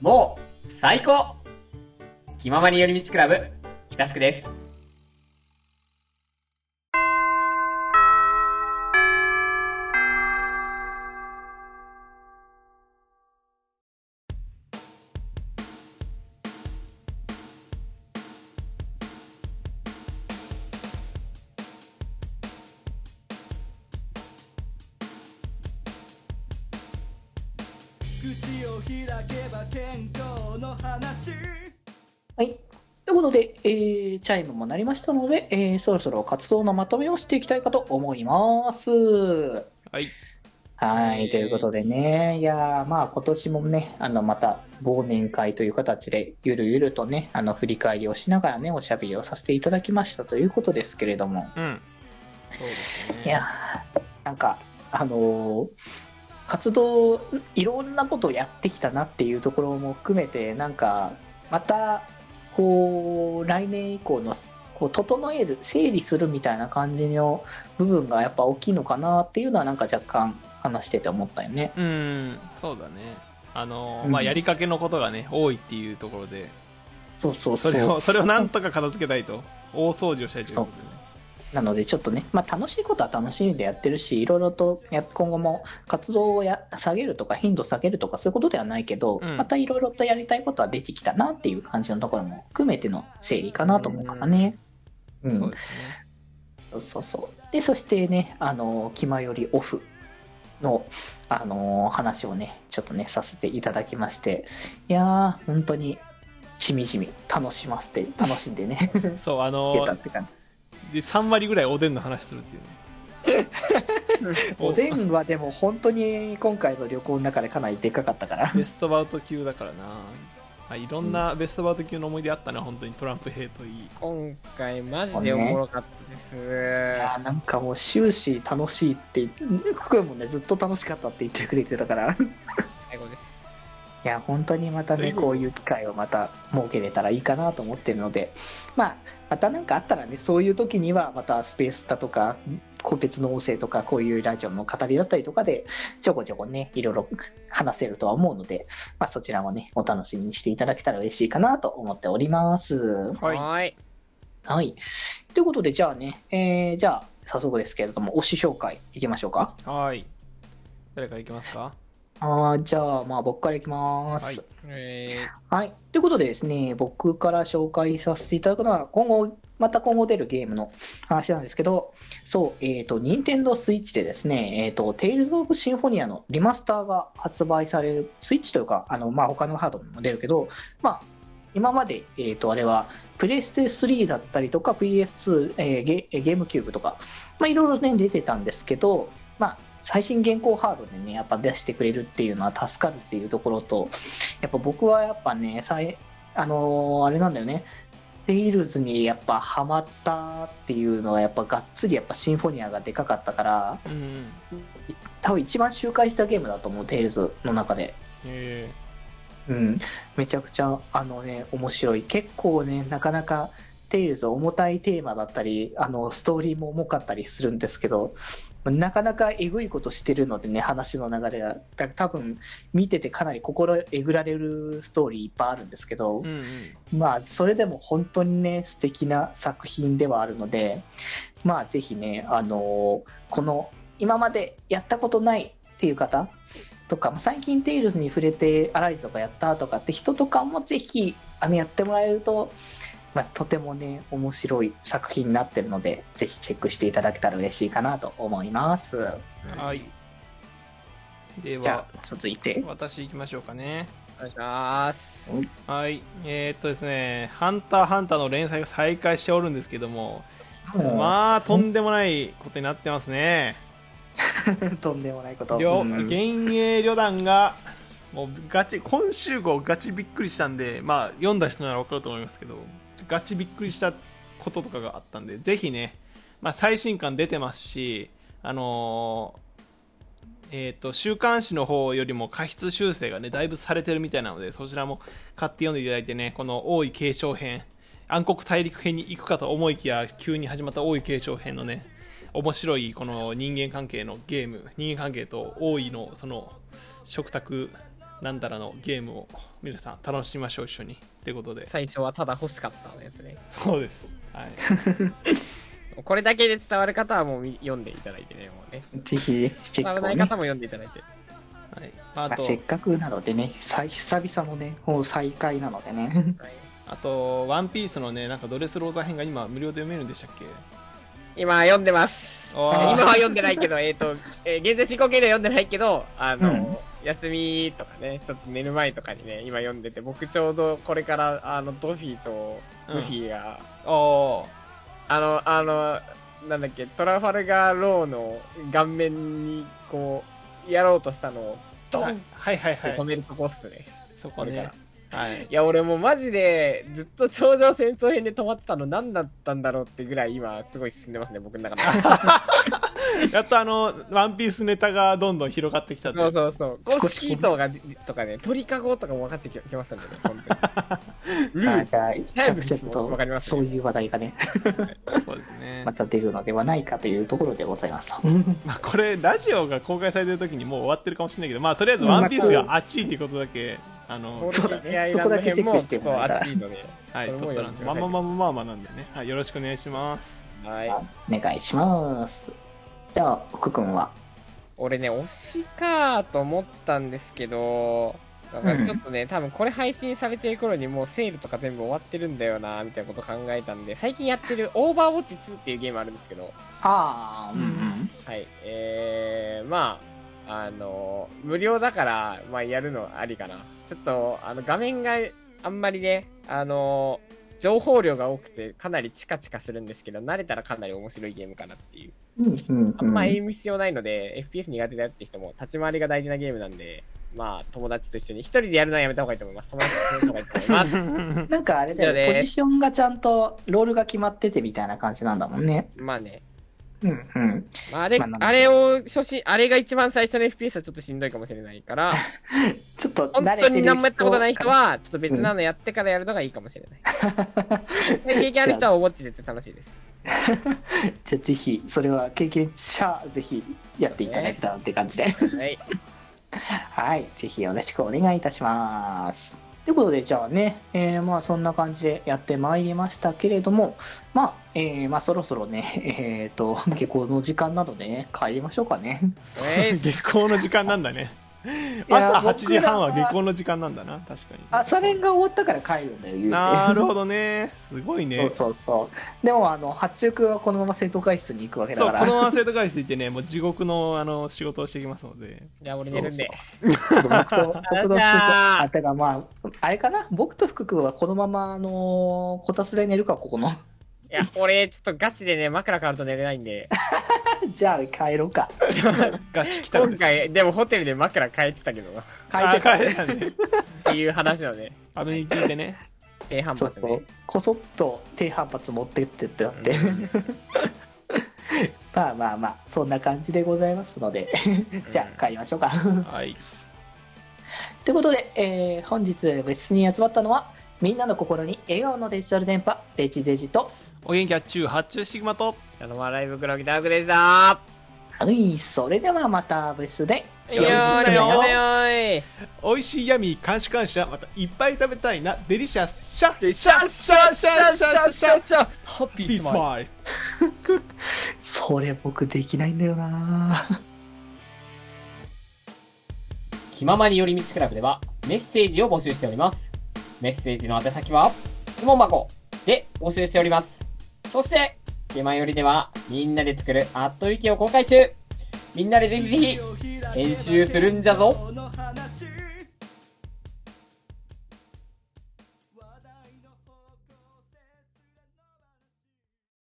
もう、最高気ままに寄り道クラブ、北福です。開けば健康の話はい。ということで、えー、チャイムも鳴りましたので、えー、そろそろ活動のまとめをしていきたいかと思います。はい。はい、えーということでね、いやーまあ今年もね、あのまた忘年会という形で、ゆるゆるとね、あの振り返りをしながらね、おしゃべりをさせていただきましたということですけれども、うん。そうですね。いやーなんか、あのー活動、いろんなことをやってきたなっていうところも含めて、なんか、また、こう、来年以降の、こう、整える、整理するみたいな感じの部分がやっぱ大きいのかなっていうのは、なんか若干話してて思ったよね。うん、そうだね。あのーうんまあ、やりかけのことがね、多いっていうところで、そうそうそ。れを、それをなんとか片付けたいと。大掃除をしたいということでね。なので、ちょっとね、まあ、楽しいことは楽しんでやってるし、いろいろとや今後も活動をや下げるとか、頻度下げるとか、そういうことではないけど、うんまたいろいろとやりたいことは出てきたなっていう感じのところも含めての整理かなと思うからね。うん、そうですね。そうそう。で、そしてね、あの、気まよりオフの、あの話をね、ちょっとね、させていただきまして、いやー、本当に、しみじみ楽しませて、楽しんでね、そう、あいの。ーで、3割ぐらいおでんの話するっていうね。おでんはでも本当に今回の旅行の中でかなりでかかったから。ベストバウト級だからな。あいろんなベストバウト級の思い出あったね、本当にトランプ兵といい。今回マジでおもろかったです。いやーなんかもう終始楽しいって言って、福君もね、ずっと楽しかったって言ってくれてたから。い。や、本当にまたね、うんこういう機会をまた設けれたらいいかなと思ってるので、まあ、またなんかあったらね、そういう時にはまたスペースだとか、個別の音声とか、こういうラジオの語りだったりとかで、ちょこちょこね、いろいろ話せるとは思うので、まあそちらもね、お楽しみにしていただけたら嬉しいかなと思っております。はい。はい。ということで、じゃあね、えー、じゃあ、早速ですけれども、推し紹介いきましょうか。はい。誰からいきますか？あーじゃあ、まあ、僕からいきます。はいえはい。ということでですね、僕から紹介させていただくのは、今後、また今後出るゲームの話なんですけど、そう、えっ、と、任天堂スイッチでですね、えっ、と、テイルズ・オブ・シンフォニアのリマスターが発売される、スイッチというか、あの、まあ、他のハードにも出るけど、まあ、今まで、えっ、と、あれは、プレステ3だったりとか、PS2、えーゲゲームキューブとか、まあ、いろいろね、出てたんですけど、まあ、最新現行ハードでね、やっぱ出してくれるっていうのは助かるっていうところと、やっぱ僕はやっぱね、さいあのーあれなんだよね、テイルズにやっぱハマったっていうのは、やっぱがっつりやっぱシンフォニアがでかかったから、うん。多分一番周回したゲームだと思う、テイルズの中で。えうん、めちゃくちゃ、あのね、面白い。結構ね、なかなか、テイルズ重たいテーマだったり、あの、ストーリーも重かったりするんですけど、なかなかえぐいことしてるのでね、話の流れが。だ多分、見ててかなり心えぐられるストーリーいっぱいあるんですけど、ー、うんうん。まあ、それでも本当にね、素敵な作品ではあるので、まあ、ぜひね、あのーこの、今までやったことないっていう方とか、まあ最近テイルズに触れて、アライズとかやったとかって人とかもぜひ、あの、やってもらえると、まあ、とてもね、面白い作品になってるので、ぜひチェックしていただけたら嬉しいかなと思います。はい。ではあ、、続いて。私行きましょうかね。お願いします。はい。えー、っとですね、ハンターハンターの連載が再開しておるんですけども、もまあ、とんでもないことになってますね。う、とんでもないこと。幻影旅団が、もうガチ、今週号ガチびっくりしたんで、まあ、読んだ人なら分かると思いますけど、ガチびっくりしたこととかがあったんで、ぜひね、まあ、最新刊出てますし、あのーえっ、と、週刊誌の方よりも過失修正がね、だいぶされてるみたいなので、そちらも買って読んでいただいてね、この王位継承編、暗黒大陸編に行くかと思いきや、急に始まった王位継承編のね、面白いこの人間関係のゲーム、人間関係と王位のその食卓なんだらのゲームを皆さん楽しみましょう一緒にってことで最初はただ欲しかったのやつね。そうですはい これだけで伝わる方はもうみ読んでいただいてね、もうね。ぜひ、チェ伝わ。らない方も読んでいただいて。はいまあ、あまあとせっかくなのでね、さ久々のね、もう再開なのでね。は いあとワンピースのねなんかドレスローザ編が今無料で読めるんでしたっけ？今読んでます。今は読んでないけど、えっ、と、えー現在進行形では読んでないけど、あの、うん休みとかね、ちょっと寝る前とかにね、今読んでて、僕ちょうどこれから、あの、ドフィーとルフィが、おー。あの、あの、なんだっけ、トラファルガーローの顔面に、こう、やろうとしたのを、ドンっはいはいはいはい。て止めるとこっすね。そこね。はい。いや、俺もうマジで、ずっと頂上戦争編で止まってたの何だったんだろうってぐらい今、すごい進んでますね、僕の中で。やっとあのワンピースネタがどんどん広がってきたってそうそうそう。公式糸が、とかね、鳥かごとかも分かってききましたんでね、本当に。ルーあじゃあ、着々わとかりますねそういう話題がね、そうですねまた出るのではないかというところでございますと。まあ、これラジオが公開されてる時にもう終わってるかもしれないけどまあとりあえずワンピースが熱いっていうことだけあのそうだねそこだけチェックしてちょっともらったら読んでくださいまあまあまあまあまあなんでね、はい、よろしくお願いしますはい。お願いします。じゃあ、福君は？俺ね、推しかと思ったんですけど、なんかちょっとね、多分これ配信されてる頃にもうセールとか全部終わってるんだよな、みたいなこと考えたんで、最近やってるオーバーウォッチ2っていうゲームあるんですけど、ああ、うんうん。はい。えー、まあ、あの、無料だから、まあ、やるのありかな。ちょっと、あの、画面があんまりね、あの、情報量が多くて、かなりチカチカするんですけど、慣れたらかなり面白いゲームかなっていう。うんうんあんまエイうん。ム必要ないので、FPS 苦手だよって人も、立ち回りが大事なゲームなんで、まあ、友達と一緒に、一人でやるのはやめた方がいいと思います。友達とやるのがいいと思います。なんかあれだよね、ポジションがちゃんとロールが決まっててみたいな感じなんだもんね。まあね。うんうん。まあ、あれ、まああれを初心、あれが一番最初の FPS はちょっとしんどいかもしれないから、ちょっと本当慣れてる人に何もやったことない人は、ちょっと別なのやってからやるのがいいかもしれない。で経験ある人はおぼっちでって楽しいです。じゃあぜひ、それは経験者、ぜひやっていただけたらって感じで。はい。はい、ぜひよろしくお願いいたします。ということで、じゃあね、えーまあそんな感じでやってまいりましたけれども、まあ、えーまあそろそろね、えっ、と、下校の時間なのでね、帰りましょうかね。え ー下校の時間なんだねや朝8時半は下校の時間なんだな確かに朝練が終わったから帰るんだよ、言うて。なるほどねすごいねそうそうそう。でも、あの、八中君はこのまま生徒会室に行くわけだから。そうこのまま生徒会室行ってねもう地獄のあの仕事をしていきますのでじゃあ俺寝るんで。ちょっと僕と、僕と福君、あ、てかまあ、あれかな？僕と福君はこのまま、あのこたつで寝るか、ここの。いや、俺ちょっとガチでね、枕変わると寝れないんで、じゃあ、帰ろうか。ガチ来たんです今回、でもホテルで枕変えてたけどな。っあ帰って帰れたねていう話をね、アメニティでね低反そうそう発ね。。こそっと低反発持ってってってなって。うん まあまあまあ、そんな感じでございますので、じゃあ帰りましょうか。はいということで、えー本日別室に集まったのは、みんなの心に笑顔のデジタル電波、デジデジと、お元気は中発注シグマとあの、まあライブクロギダークでしたはい、それではまた別室で、ー。いやー、よーい。美味しいヤミー監視感謝またいっぱい食べたいなデリシャスシャッシャッシャッシャッシャッシャッシャッハッピピー。スマイルそれ僕できないんだよな気ままに寄り道クラブではメッセージを募集しております。メッセージの宛先は、質問箱で募集しております。そして、気前よりではみんなで作るアットウィキを公開中。みんなでぜひぜひ編集するんじゃぞ。